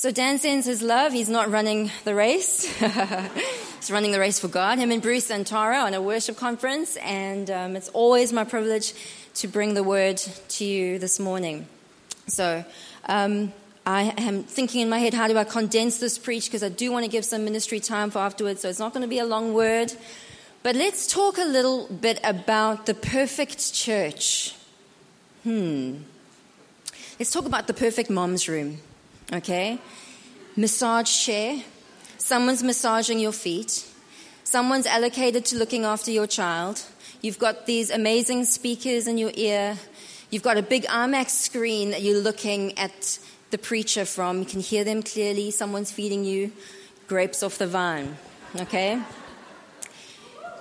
So Dan sends his love. He's not running the race. He's running the race for God. Him and Bruce and Tara on a worship conference. And um, it's always my privilege to bring the word to you this morning. So um, I am thinking in my head, how do I condense this preach? Because I do want to give some ministry time for afterwards. So it's not going to be a long word. But let's talk a little bit about the perfect church. Hmm. Let's talk about the perfect mom's room okay? Massage chair. Someone's massaging your feet. Someone's allocated to looking after your child. You've got these amazing speakers in your ear. You've got a big IMAX screen that you're looking at the preacher from. You can hear them clearly. Someone's feeding you grapes off the vine, okay?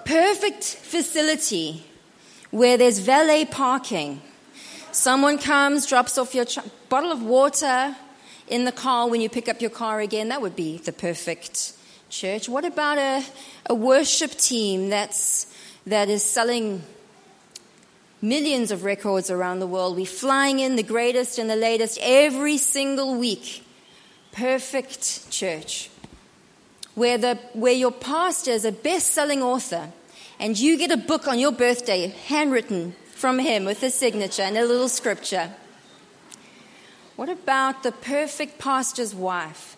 Perfect facility where there's valet parking. Someone comes, drops off your ch- bottle of water, in the car when you pick up your car again. That would be the perfect church. What about a, a worship team that's, that is selling millions of records around the world? We're flying in the greatest and the latest every single week. Perfect church. Where, the, where your pastor is a best selling author and you get a book on your birthday handwritten from him with a signature and a little scripture. What about the perfect pastor's wife?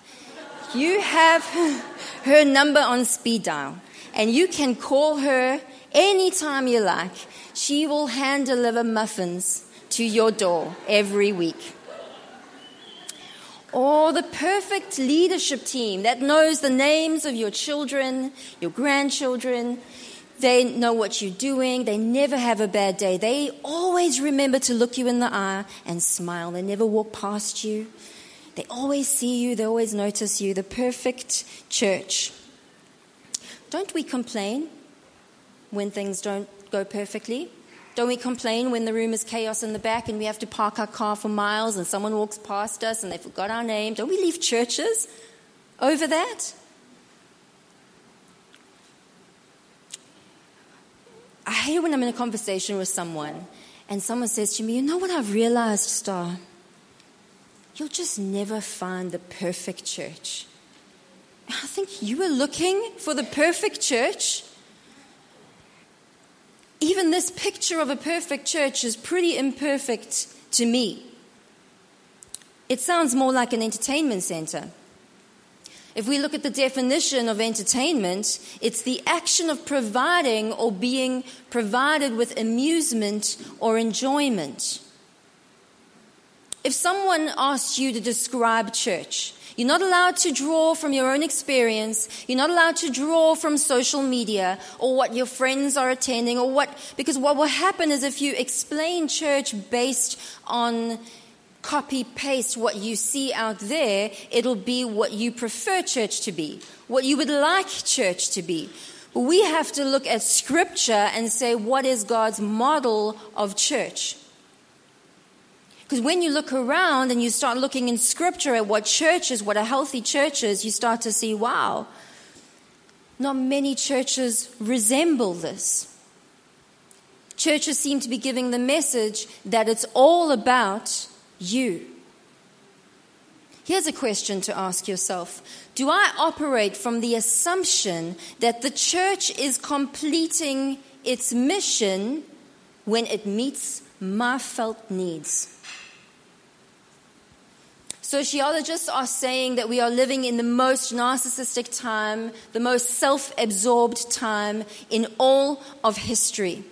You have her number on speed dial, and you can call her anytime you like. She will hand deliver muffins to your door every week. Or the perfect leadership team that knows the names of your children, your grandchildren, they know what you're doing. They never have a bad day. They always remember to look you in the eye and smile. They never walk past you. They always see you. They always notice you. The perfect church. Don't we complain when things don't go perfectly? Don't we complain when the room is chaos in the back and we have to park our car for miles and someone walks past us and they forgot our name? Don't we leave churches over that? Hate when I'm in a conversation with someone and someone says to me, You know what I've realized, Star? You'll just never find the perfect church. I think you were looking for the perfect church. Even this picture of a perfect church is pretty imperfect to me. It sounds more like an entertainment center. If we look at the definition of entertainment, it's the action of providing or being provided with amusement or enjoyment. If someone asks you to describe church, you're not allowed to draw from your own experience. You're not allowed to draw from social media or what your friends are attending or what, because what will happen is if you explain church based on copy paste what you see out there, it'll be what you prefer church to be, what you would like church to be. We have to look at scripture and say, what is God's model of church? Because when you look around and you start looking in scripture at what church is, what a healthy church is, you start to see, wow, not many churches resemble this. Churches seem to be giving the message that it's all about you. Here's a question to ask yourself Do I operate from the assumption that the church is completing its mission when it meets my felt needs? Sociologists are saying that we are living in the most narcissistic time, the most self absorbed time in all of history.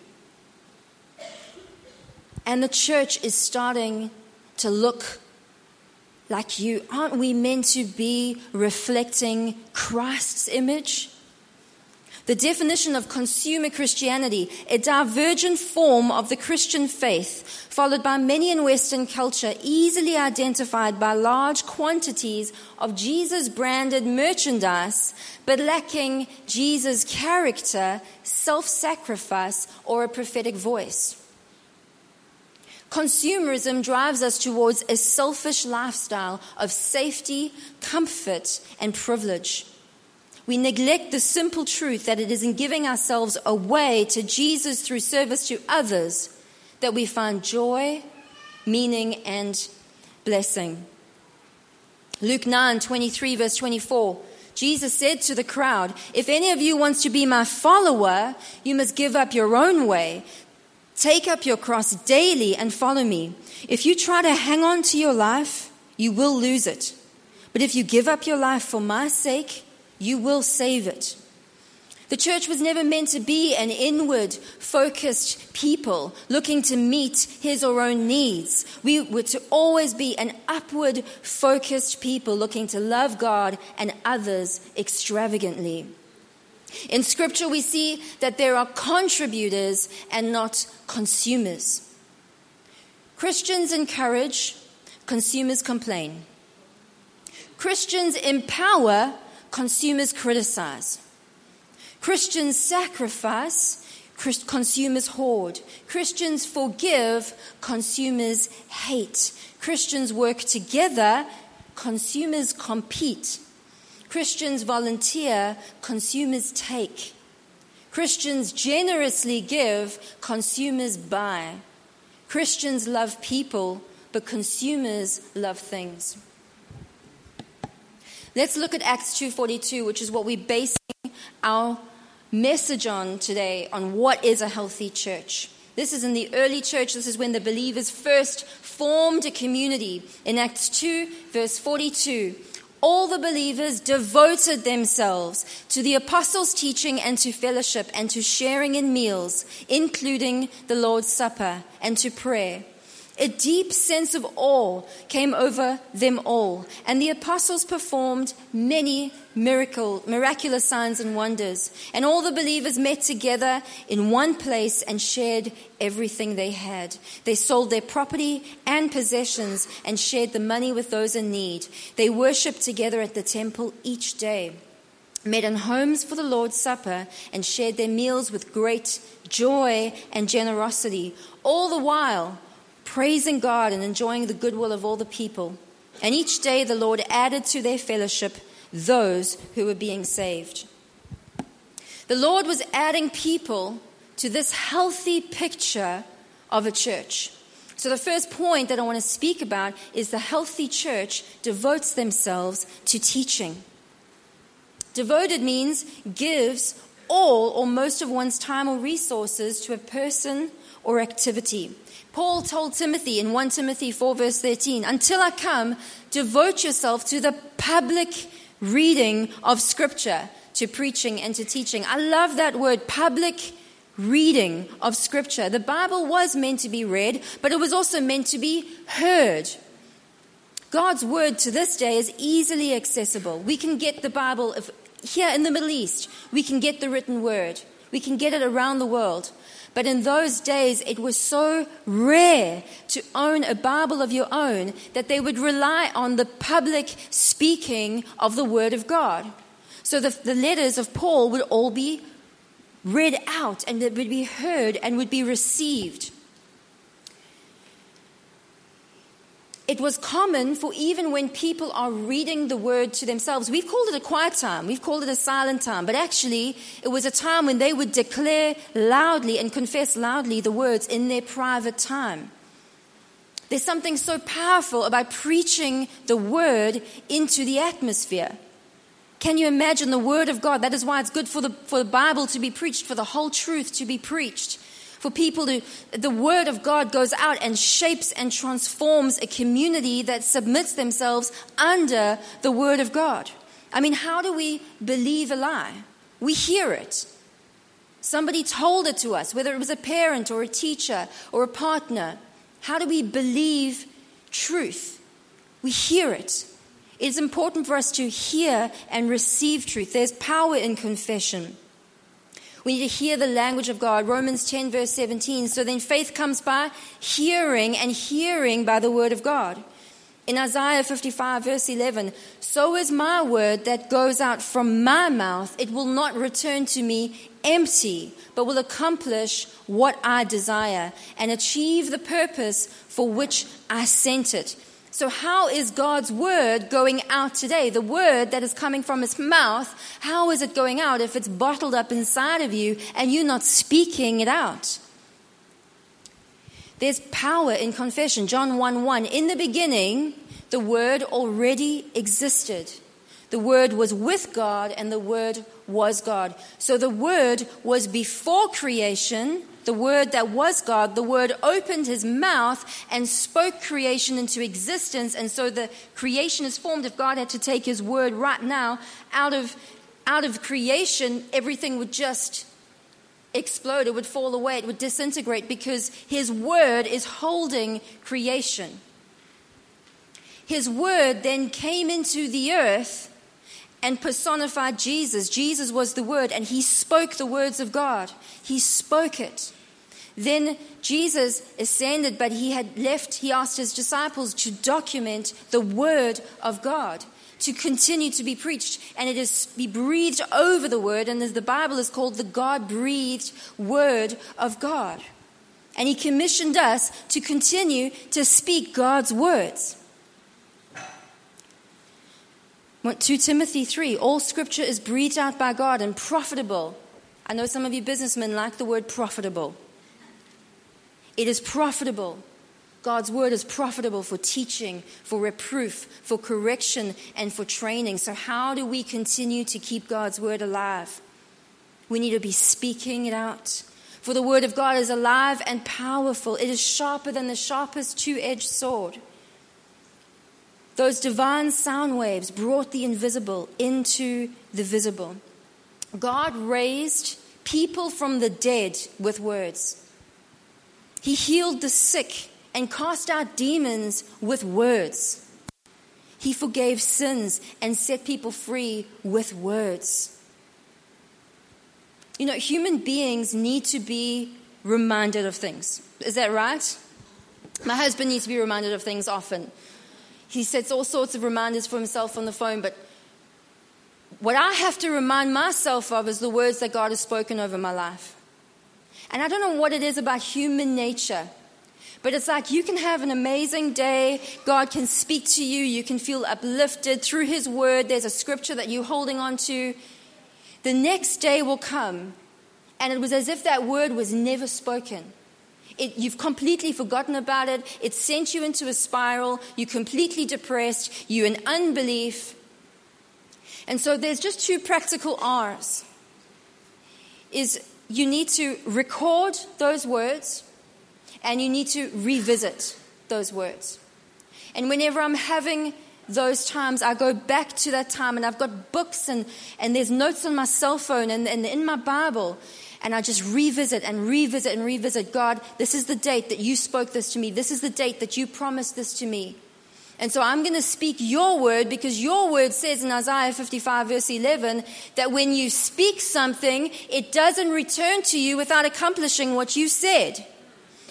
And the church is starting to look like you? Aren't we meant to be reflecting Christ's image? The definition of consumer Christianity, a divergent form of the Christian faith, followed by many in Western culture, easily identified by large quantities of Jesus branded merchandise, but lacking Jesus' character, self sacrifice, or a prophetic voice. Consumerism drives us towards a selfish lifestyle of safety, comfort, and privilege. We neglect the simple truth that it is in giving ourselves away to Jesus through service to others that we find joy, meaning, and blessing. Luke 9 23, verse 24. Jesus said to the crowd, If any of you wants to be my follower, you must give up your own way. Take up your cross daily and follow me. If you try to hang on to your life, you will lose it. But if you give up your life for my sake, you will save it. The church was never meant to be an inward focused people looking to meet his or own needs. We were to always be an upward focused people looking to love God and others extravagantly. In scripture, we see that there are contributors and not consumers. Christians encourage, consumers complain. Christians empower, consumers criticize. Christians sacrifice, consumers hoard. Christians forgive, consumers hate. Christians work together, consumers compete. Christians volunteer, consumers take. Christians generously give, consumers buy. Christians love people, but consumers love things. Let's look at Acts 2:42, which is what we're basing our message on today on what is a healthy church. This is in the early church. This is when the believers first formed a community. In Acts 2, verse 42, all the believers devoted themselves to the apostles' teaching and to fellowship and to sharing in meals, including the Lord's Supper, and to prayer. A deep sense of awe came over them all, and the apostles performed many miracle, miraculous signs and wonders. And all the believers met together in one place and shared everything they had. They sold their property and possessions and shared the money with those in need. They worshiped together at the temple each day, met in homes for the Lord's Supper, and shared their meals with great joy and generosity, all the while praising God and enjoying the goodwill of all the people. And each day the Lord added to their fellowship those who were being saved. The Lord was adding people to this healthy picture of a church. So, the first point that I want to speak about is the healthy church devotes themselves to teaching. Devoted means gives all or most of one's time or resources to a person or activity. Paul told Timothy in 1 Timothy 4, verse 13, Until I come, devote yourself to the public reading of Scripture, to preaching and to teaching. I love that word, public reading of Scripture. The Bible was meant to be read, but it was also meant to be heard. God's word to this day is easily accessible. We can get the Bible if, here in the Middle East, we can get the written word, we can get it around the world. But in those days, it was so rare to own a Bible of your own that they would rely on the public speaking of the Word of God. So the, the letters of Paul would all be read out and it would be heard and would be received. It was common for even when people are reading the word to themselves, we've called it a quiet time, we've called it a silent time, but actually it was a time when they would declare loudly and confess loudly the words in their private time. There's something so powerful about preaching the word into the atmosphere. Can you imagine the word of God? That is why it's good for the, for the Bible to be preached, for the whole truth to be preached for people to, the word of God goes out and shapes and transforms a community that submits themselves under the word of God. I mean, how do we believe a lie? We hear it. Somebody told it to us, whether it was a parent or a teacher or a partner. How do we believe truth? We hear it. It is important for us to hear and receive truth. There's power in confession. We need to hear the language of God. Romans 10, verse 17. So then faith comes by hearing, and hearing by the word of God. In Isaiah 55, verse 11, so is my word that goes out from my mouth. It will not return to me empty, but will accomplish what I desire and achieve the purpose for which I sent it. So, how is God's word going out today? The word that is coming from his mouth, how is it going out if it's bottled up inside of you and you're not speaking it out? There's power in confession. John 1 1. In the beginning the Word already existed. The Word was with God, and the Word was God. So the Word was before creation, the Word that was God. The Word opened his mouth and spoke creation into existence. And so the creation is formed. If God had to take his Word right now out of, out of creation, everything would just explode. It would fall away. It would disintegrate because his Word is holding creation. His Word then came into the earth and personified Jesus. Jesus was the Word, and He spoke the words of God. He spoke it. Then Jesus ascended, but He had left, He asked His disciples to document the Word of God. To continue to be preached, and it is be breathed over the word, and the Bible is called the God breathed word of God. And He commissioned us to continue to speak God's words. 2 Timothy 3 All scripture is breathed out by God and profitable. I know some of you businessmen like the word profitable. It is profitable. God's word is profitable for teaching, for reproof, for correction, and for training. So, how do we continue to keep God's word alive? We need to be speaking it out. For the word of God is alive and powerful, it is sharper than the sharpest two edged sword. Those divine sound waves brought the invisible into the visible. God raised people from the dead with words. He healed the sick and cast out demons with words. He forgave sins and set people free with words. You know, human beings need to be reminded of things. Is that right? My husband needs to be reminded of things often. He sets all sorts of reminders for himself on the phone, but what I have to remind myself of is the words that God has spoken over my life. And I don't know what it is about human nature, but it's like you can have an amazing day. God can speak to you. You can feel uplifted through His word. There's a scripture that you're holding on to. The next day will come, and it was as if that word was never spoken. It, you've completely forgotten about it. It sent you into a spiral. You're completely depressed. You're in unbelief. And so there's just two practical R's. Is you need to record those words and you need to revisit those words. And whenever I'm having those times, I go back to that time and I've got books and, and there's notes on my cell phone and, and in my Bible and I just revisit and revisit and revisit God, this is the date that you spoke this to me. This is the date that you promised this to me. And so I'm going to speak your word because your word says in Isaiah 55, verse 11, that when you speak something, it doesn't return to you without accomplishing what you said.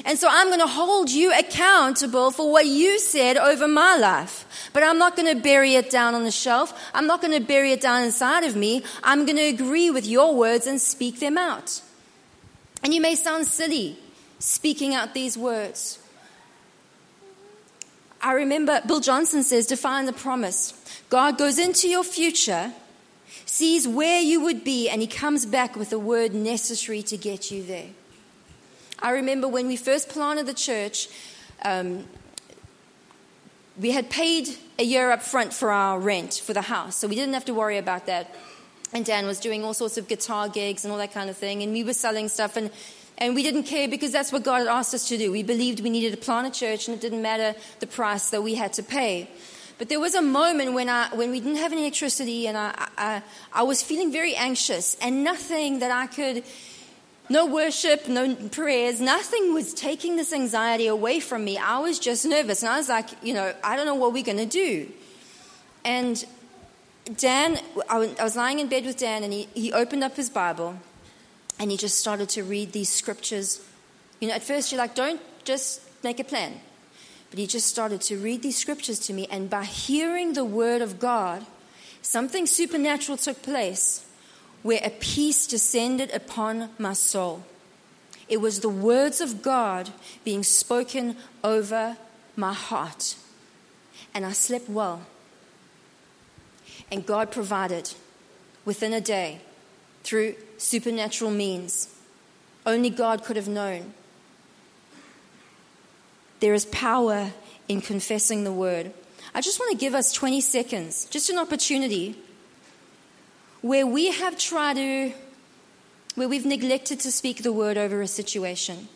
And so I'm going to hold you accountable for what you said over my life. But I'm not going to bury it down on the shelf. I'm not going to bury it down inside of me. I'm going to agree with your words and speak them out. And you may sound silly speaking out these words. I remember Bill Johnson says, define the promise. God goes into your future, sees where you would be, and he comes back with the word necessary to get you there. I remember when we first planted the church, um, we had paid a year up front for our rent for the house, so we didn't have to worry about that. And Dan was doing all sorts of guitar gigs and all that kind of thing, and we were selling stuff, and, and we didn't care because that's what God had asked us to do. We believed we needed to plant a church, and it didn't matter the price that we had to pay. But there was a moment when, I, when we didn't have any electricity, and I, I, I was feeling very anxious, and nothing that I could no worship, no prayers, nothing was taking this anxiety away from me. I was just nervous. And I was like, you know, I don't know what we're going to do. And Dan, I was lying in bed with Dan, and he, he opened up his Bible and he just started to read these scriptures. You know, at first you're like, don't just make a plan. But he just started to read these scriptures to me, and by hearing the word of God, something supernatural took place where a peace descended upon my soul. It was the words of God being spoken over my heart. And I slept well. And God provided within a day through supernatural means. Only God could have known. There is power in confessing the word. I just want to give us 20 seconds, just an opportunity where we have tried to, where we've neglected to speak the word over a situation,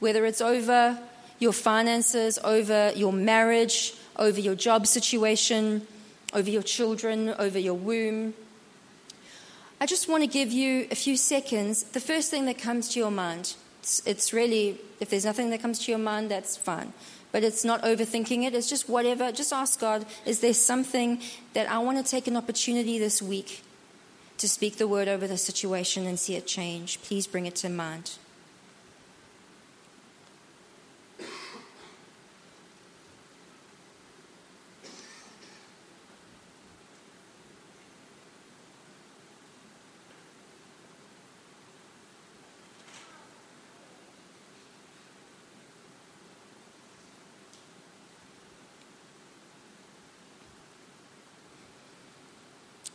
whether it's over your finances, over your marriage, over your job situation, over your children, over your womb. I just want to give you a few seconds. The first thing that comes to your mind, it's, it's really, if there's nothing that comes to your mind, that's fine but it's not overthinking it. It's just whatever. Just ask God, is there something that I want to take an opportunity this week to speak the word over the situation and see it change? Please bring it to mind.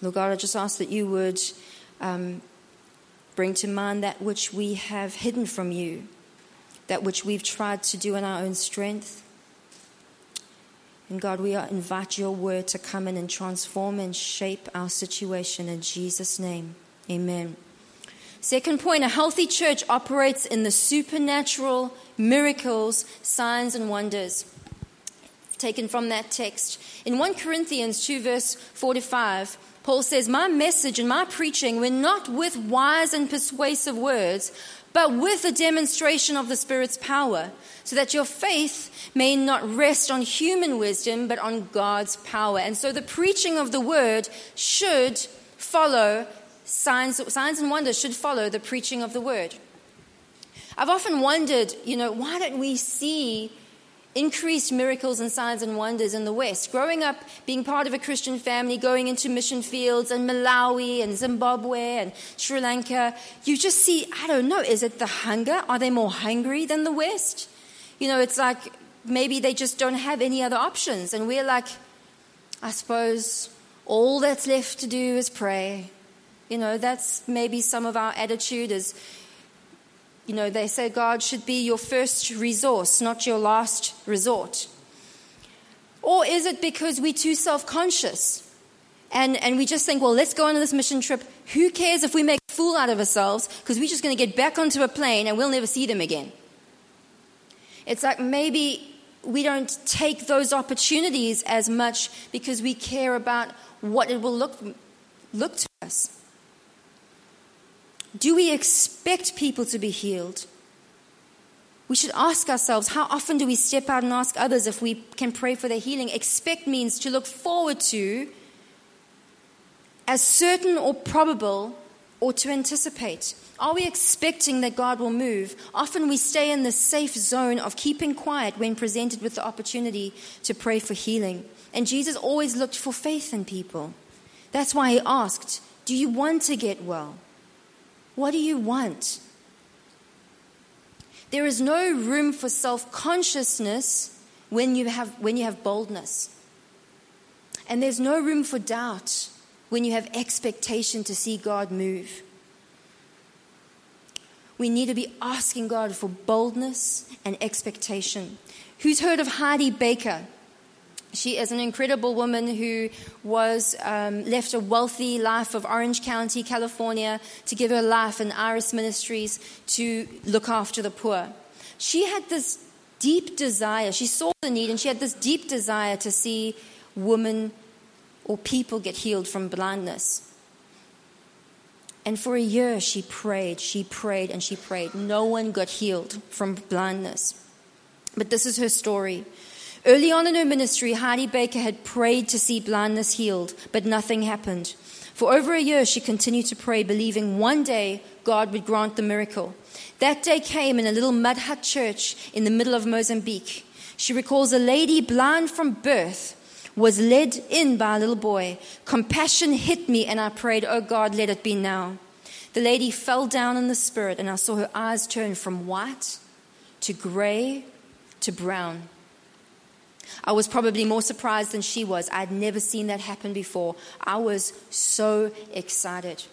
Lord God, I just ask that you would um, bring to mind that which we have hidden from you, that which we've tried to do in our own strength. And God, we invite your word to come in and transform and shape our situation in Jesus' name. Amen. Second point a healthy church operates in the supernatural miracles, signs, and wonders. Taken from that text. In 1 Corinthians 2, verse 45, Paul says, My message and my preaching were not with wise and persuasive words, but with a demonstration of the Spirit's power, so that your faith may not rest on human wisdom, but on God's power. And so the preaching of the word should follow signs, signs and wonders should follow the preaching of the word. I've often wondered, you know, why don't we see increased miracles and signs and wonders in the West. Growing up, being part of a Christian family, going into mission fields in Malawi and Zimbabwe and Sri Lanka, you just see, I don't know, is it the hunger? Are they more hungry than the West? You know, it's like maybe they just don't have any other options. And we're like, I suppose all that's left to do is pray. You know, that's maybe some of our attitude is you know, they say God should be your first resource, not your last resort. Or is it because we're too self conscious and, and we just think, well, let's go on this mission trip. Who cares if we make a fool out of ourselves because we're just going to get back onto a plane and we'll never see them again? It's like maybe we don't take those opportunities as much because we care about what it will look, look to us. Do we expect people to be healed? We should ask ourselves how often do we step out and ask others if we can pray for their healing? Expect means to look forward to as certain or probable or to anticipate. Are we expecting that God will move? Often we stay in the safe zone of keeping quiet when presented with the opportunity to pray for healing. And Jesus always looked for faith in people. That's why he asked, Do you want to get well? What do you want? There is no room for self consciousness when you, have, when you have boldness. And there's no room for doubt when you have expectation to see God move. We need to be asking God for boldness and expectation. Who's heard of Heidi Baker? She is an incredible woman who was um, left a wealthy life of Orange County, California, to give her life in Iris Ministries to look after the poor. She had this deep desire. She saw the need, and she had this deep desire to see women or people get healed from blindness. And for a year, she prayed, she prayed, and she prayed. No one got healed from blindness. But this is her story. Early on in her ministry, Heidi Baker had prayed to see blindness healed, but nothing happened. For over a year, she continued to pray, believing one day God would grant the miracle. That day came in a little mud hut church in the middle of Mozambique. She recalls a lady blind from birth was led in by a little boy. Compassion hit me, and I prayed, Oh God, let it be now. The lady fell down in the spirit, and I saw her eyes turn from white to gray to brown. I was probably more surprised than she was. I'd never seen that happen before. I was so excited.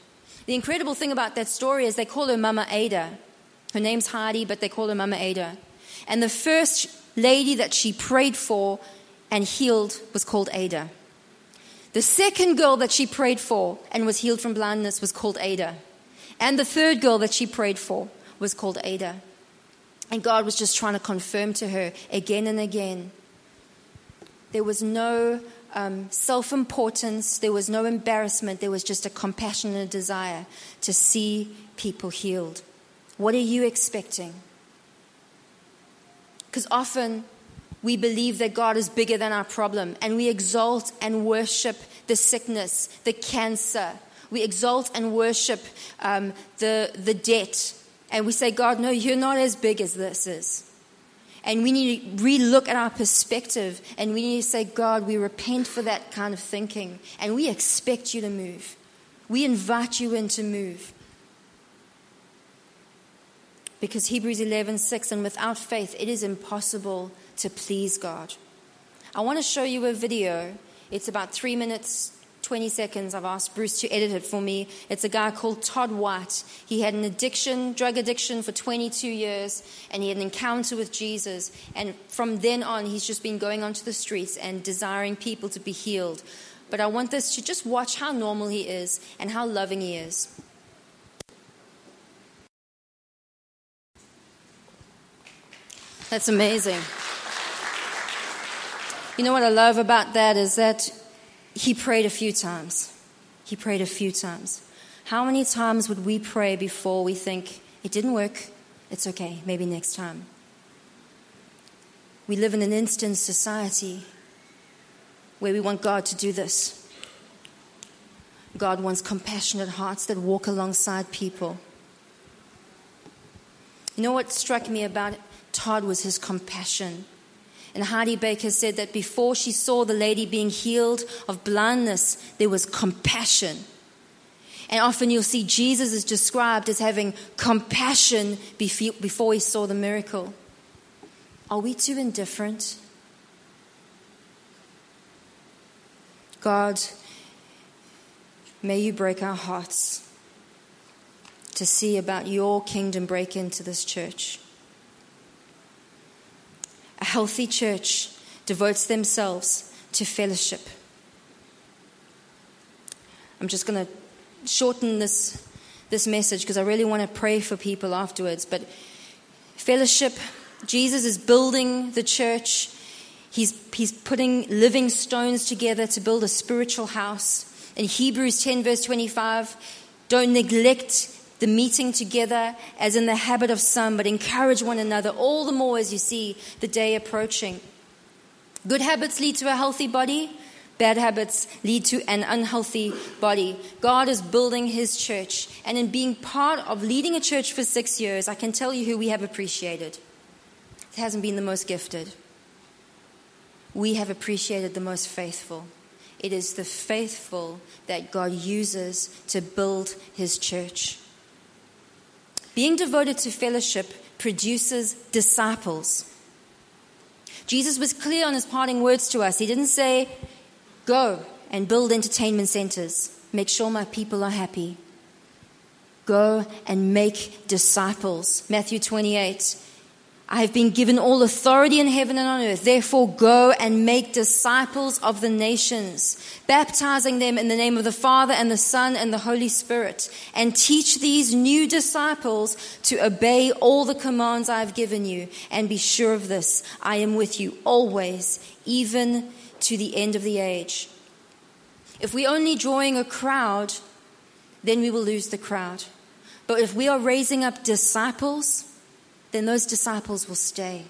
The incredible thing about that story is they call her Mama Ada. Her name's Heidi, but they call her Mama Ada. And the first lady that she prayed for and healed was called Ada. The second girl that she prayed for and was healed from blindness was called Ada. And the third girl that she prayed for was called Ada. And God was just trying to confirm to her again and again. There was no um, self importance, there was no embarrassment, there was just a compassion and a desire to see people healed. What are you expecting? Because often we believe that God is bigger than our problem and we exalt and worship the sickness, the cancer. We exalt and worship um, the, the debt. And we say, God, no, you're not as big as this is. And we need to relook at our perspective and we need to say, God, we repent for that kind of thinking and we expect you to move. We invite you in to move. Because Hebrews 11, 6, and without faith, it is impossible to please God. I want to show you a video. It's about three minutes, 20 seconds. I've asked Bruce to edit it for me. It's a guy called Todd White. He had an addiction, drug addiction, for 22 years, and he had an encounter with Jesus. And from then on, he's just been going onto the streets and desiring people to be healed. But I want this to just watch how normal he is and how loving he is. That's amazing. You know what I love about that is that he prayed a few times. He prayed a few times. How many times would we pray before we think, it didn't work, it's okay, maybe next time? We live in an instant society where we want God to do this. God wants compassionate hearts that walk alongside people. You know what struck me about Todd was his compassion. And Heidi Baker said that before she saw the lady being healed of blindness, there was compassion. And often you'll see Jesus is described as having compassion before he saw the miracle. Are we too indifferent? God, may you break our hearts to see about your kingdom break into this church. A healthy church devotes themselves to fellowship. I'm just going to shorten this, this message because I really want to pray for people afterwards. But fellowship, Jesus is building the church. He's, he's putting living stones together to build a spiritual house. In Hebrews 10, verse 25, don't neglect the meeting together as in the habit of some, but encourage one another all the more as you see the day approaching. Good habits lead to a healthy body. Bad habits lead to an unhealthy body. God is building His church. And in being part of leading a church for six years, I can tell you who we have appreciated. It hasn't been the most gifted. We have appreciated the most faithful. It is the faithful that God uses to build His church. Being devoted to fellowship produces disciples. Jesus was clear on his parting words to us. He didn't say, Go and build entertainment centers, make sure my people are happy. Go and make disciples. Matthew 28. I have been given all authority in heaven and on earth. Therefore, go and make disciples of the nations, baptizing them in the name of the Father and the Son and the Holy Spirit, and teach these new disciples to obey all the commands I have given you. And be sure of this I am with you always, even to the end of the age. If we're only drawing a crowd, then we will lose the crowd. But if we are raising up disciples, then those disciples will stay.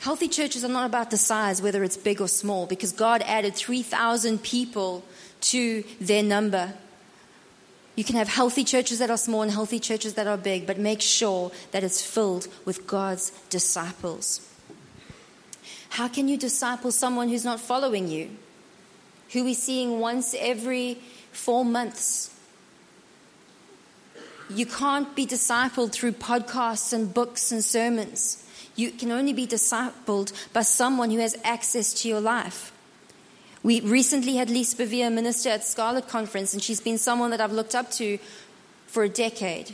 Healthy churches are not about the size, whether it's big or small, because God added 3,000 people to their number. You can have healthy churches that are small and healthy churches that are big, but make sure that it's filled with God's disciples. How can you disciple someone who's not following you? Who we're seeing once every four months? You can't be discipled through podcasts and books and sermons. You can only be discipled by someone who has access to your life. We recently had Lisa Bevere minister at Scarlet Conference, and she's been someone that I've looked up to for a decade.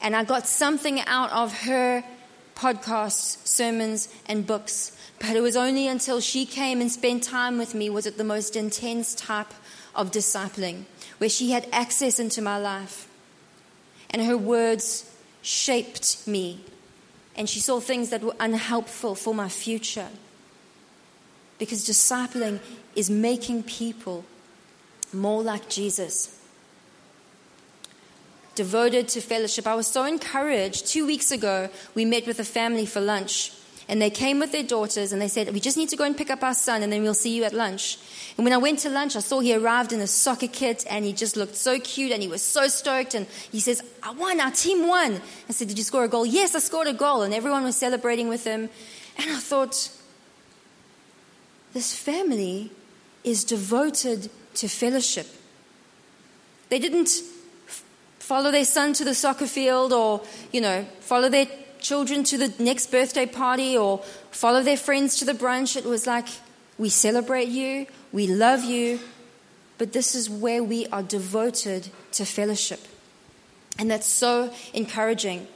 And I got something out of her podcasts, sermons, and books. But it was only until she came and spent time with me was it the most intense type of discipling, where she had access into my life. And her words shaped me. And she saw things that were unhelpful for my future. Because discipling is making people more like Jesus devoted to fellowship. I was so encouraged. Two weeks ago, we met with a family for lunch. And they came with their daughters and they said, We just need to go and pick up our son and then we'll see you at lunch. And when I went to lunch, I saw he arrived in a soccer kit and he just looked so cute and he was so stoked. And he says, I won, our team won. I said, Did you score a goal? Yes, I scored a goal. And everyone was celebrating with him. And I thought, This family is devoted to fellowship. They didn't follow their son to the soccer field or, you know, follow their children to the next birthday party or follow their friends to the brunch. It was like, we celebrate you, we love you, but this is where we are devoted to fellowship. And that's so encouraging.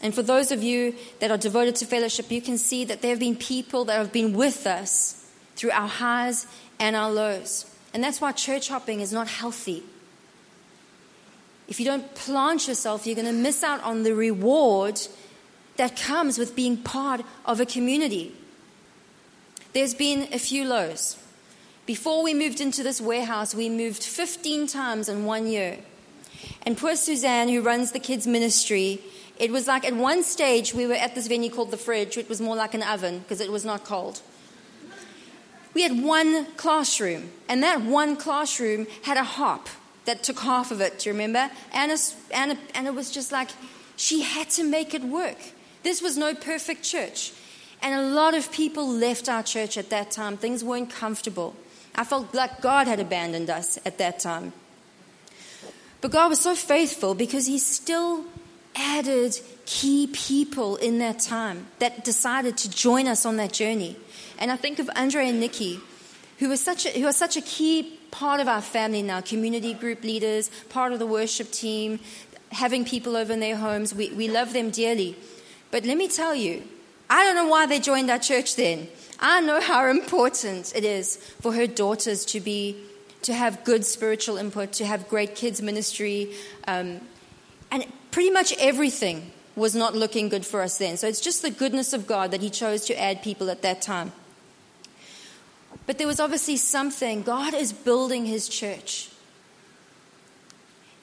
And for those of you that are devoted to fellowship, you can see that there have been people that have been with us through our highs and our lows. And that's why church hopping is not healthy. If you don't plant yourself, you're going to miss out on the reward that comes with being part of a community. There's been a few lows. Before we moved into this warehouse, we moved 15 times in one year. And poor Suzanne, who runs the kids' ministry, it was like at one stage we were at this venue called the fridge, which was more like an oven because it was not cold. We had one classroom, and that one classroom had a hop that took half of it. Do you remember? Anna, Anna, and it was just like she had to make it work. This was no perfect church. And a lot of people left our church at that time. Things weren't comfortable. I felt like God had abandoned us at that time. But God was so faithful because He still added key people in that time that decided to join us on that journey. And I think of Andre and Nikki, who, was such a, who are such a key part of our family now, community group leaders, part of the worship team, having people over in their homes. We, we love them dearly. But let me tell you, I don't know why they joined our church then. I know how important it is for her daughters to be to have good spiritual input, to have great kids ministry, um, and pretty much everything was not looking good for us then. So it's just the goodness of God that He chose to add people at that time. But there was obviously something. God is building his church.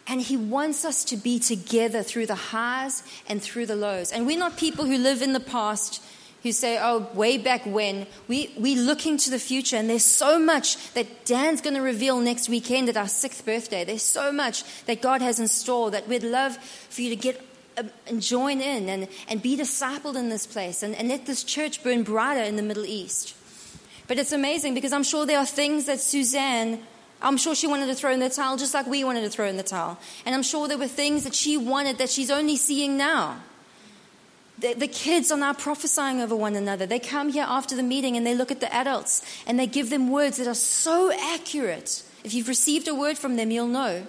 And he wants us to be together through the highs and through the lows. And we're not people who live in the past who say, oh, way back when. We, we're looking to the future, and there's so much that Dan's going to reveal next weekend at our sixth birthday. There's so much that God has in store that we'd love for you to get uh, and join in and, and be discipled in this place and, and let this church burn brighter in the Middle East. But it's amazing because I'm sure there are things that Suzanne, I'm sure she wanted to throw in the towel just like we wanted to throw in the towel. And I'm sure there were things that she wanted that she's only seeing now. The, the, kids are now prophesying over one another. They come here after the meeting and they look at the adults and they give them words that are so accurate. If you've received a word from them, you'll know.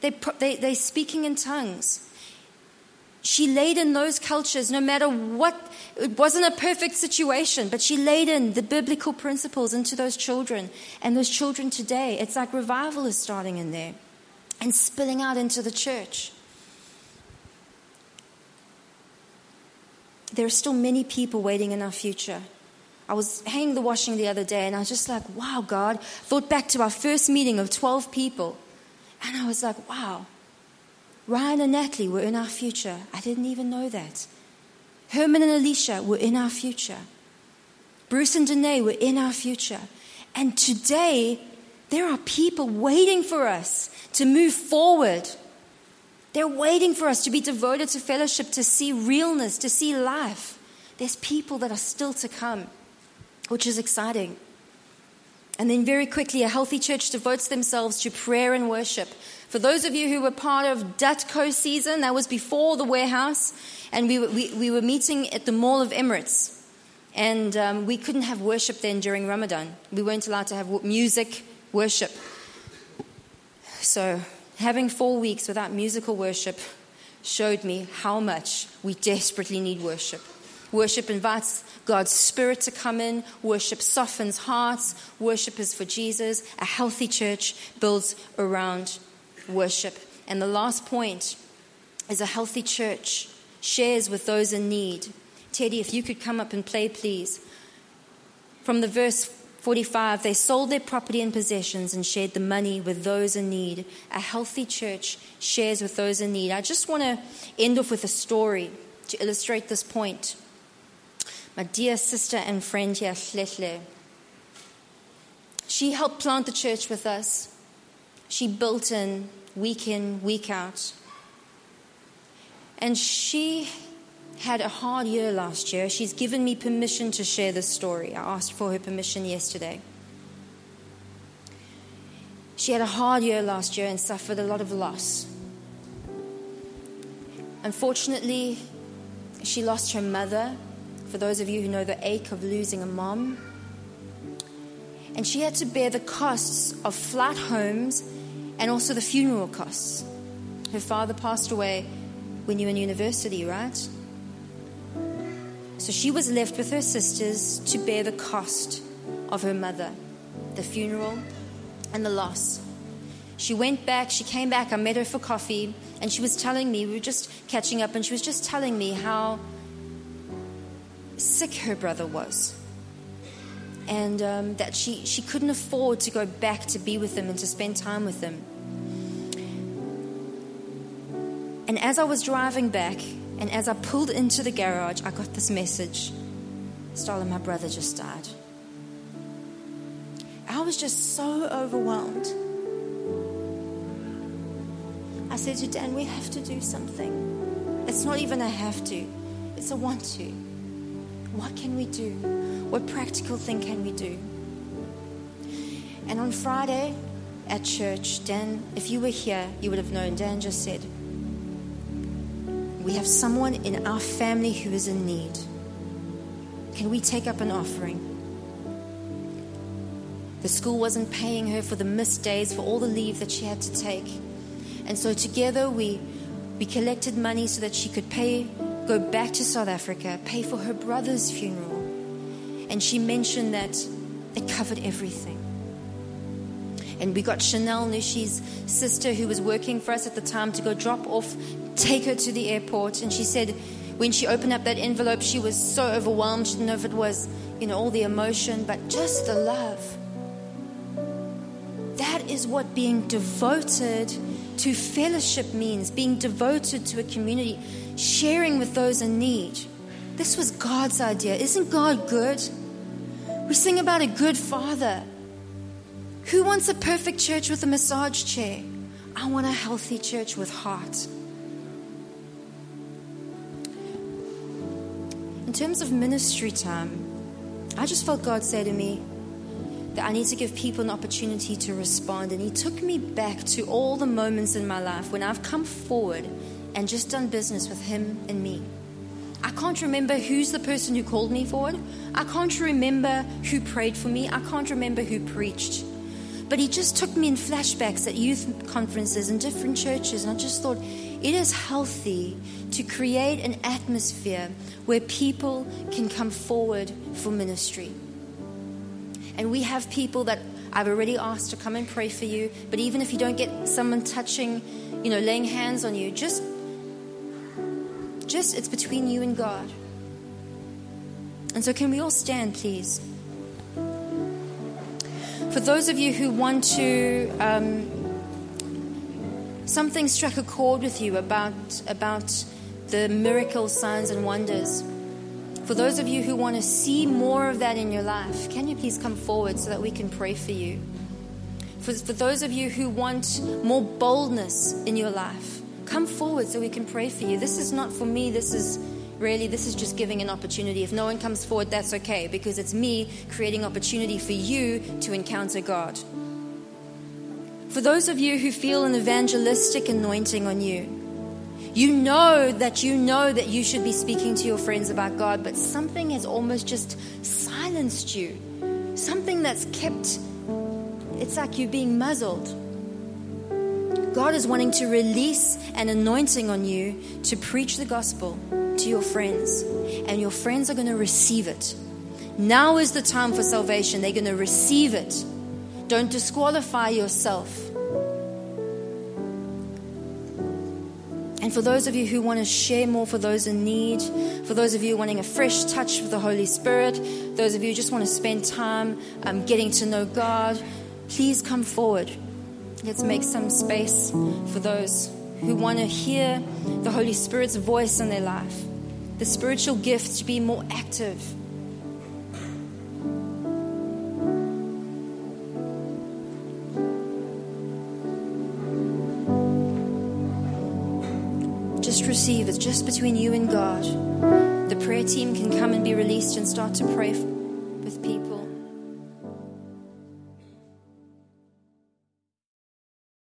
They, they, they're speaking in tongues she laid in those cultures, no matter what, it wasn't a perfect situation, but she laid in the biblical principles into those children. And those children today, it's like revival is starting in there and spilling out into the church. There are still many people waiting in our future. I was hanging the washing the other day and I was just like, wow, God. Thought back to our first meeting of 12 people. And I was like, wow, Ryan and Natalie were in our future. I didn't even know that. Herman and Alicia were in our future. Bruce and Danae were in our future. And today, there are people waiting for us to move forward. They're waiting for us to be devoted to fellowship, to see realness, to see life. There's people that are still to come, which is exciting. And then, very quickly, a healthy church devotes themselves to prayer and worship. For those of you who were part of Dutco season, that was before the warehouse, and we were, we, we were meeting at the Mall of Emirates. And um, we couldn't have worship then during Ramadan. We weren't allowed to have music worship. So, having four weeks without musical worship showed me how much we desperately need worship. Worship invites God's Spirit to come in. Worship softens hearts. Worship is for Jesus. A healthy church builds around worship. And the last point is a healthy church shares with those in need. Teddy, if you could come up and play, please. From the verse 45, they sold their property and possessions and shared the money with those in need. A healthy church shares with those in need. I just want to end off with a story to illustrate this point. My dear sister and friend here, Hlehle, she helped plant the church with us. She built in week in, week out. And she had a hard year last year. She's given me permission to share this story. I asked for her permission yesterday. She had a hard year last year and suffered a lot of loss. Unfortunately, she lost her mother. For those of you who know the ache of losing a mom, and she had to bear the costs of flat homes and also the funeral costs. Her father passed away when you were in university, right? So she was left with her sisters to bear the cost of her mother, the funeral, and the loss. She went back, she came back, I met her for coffee, and she was telling me, we were just catching up, and she was just telling me how sick her brother was. And um, that she, she couldn't afford to go back to be with them and to spend time with them. And as I was driving back, and as I pulled into the garage, I got this message Starla, my brother just died. I was just so overwhelmed. I said to Dan, we have to do something. It's not even a have to, it's a want to. What can we do? What practical thing can we do? And on Friday at church, Dan, if you were here, you would have known, Dan just said, we have someone in our family who is in need. Can we take up an offering? The school wasn't paying her for the missed days, for all the leave that she had to take. And so together we, we collected money so that she could pay, go back to South Africa, pay for her brother's funeral. And she mentioned that it covered everything. And we got Chanel Nishi's sister, who was working for us at the time, to go drop off take her to the airport. And she said, when she opened up that envelope, she was so overwhelmed. She didn't know if it was, you know, all the emotion, but just the love. That is what being devoted to fellowship means being devoted to a community, sharing with those in need. This was God's idea. Isn't God good? We sing about a good father. Who wants a perfect church with a massage chair? I want a healthy church with heart. in terms of ministry time, I just felt God say to me that I need to give people an opportunity to respond. And He took me back to all the moments in my life when I've come forward and just done business with Him and me. I can't remember who's the person who called me forward. I can't remember who prayed for me. I can't remember who preached. But he just took me in flashbacks at youth conferences and different churches. And I just thought, it is healthy to create an atmosphere where people can come forward for ministry. And we have people that I've already asked to come and pray for you. But even if you don't get someone touching, you know, laying hands on you, just, it's between you and God. And so, can we all stand, please? For those of you who want to, um, something struck a chord with you about about the miracles, signs, and wonders. For those of you who want to see more of that in your life, can you please come forward so that we can pray for you? For, for those of you who want more boldness in your life, come forward so we can pray for you. This is not for me, this is really, this is just giving an opportunity. If no one comes forward, that's okay because it's me creating opportunity for you to encounter God. For those of you who feel an evangelistic anointing on you, you know that you know that you should be speaking to your friends about God, but something has almost just silenced you. Something that's kept, it's like you're being muzzled. God is wanting to release an anointing on you to preach the gospel to your friends, and your friends are going to receive it. Now is the time for salvation. They're going to receive it. Don't disqualify yourself. And for those of you who want to share more for those in need, for those of you wanting a fresh touch of the Holy Spirit, those of you who just want to spend time um, getting to know God, please come forward. Let's make some space for those who want to hear the Holy Spirit's voice in their life, the spiritual gift to be more active. Just receive, it's just between you and God. The prayer team can come and be released and start to pray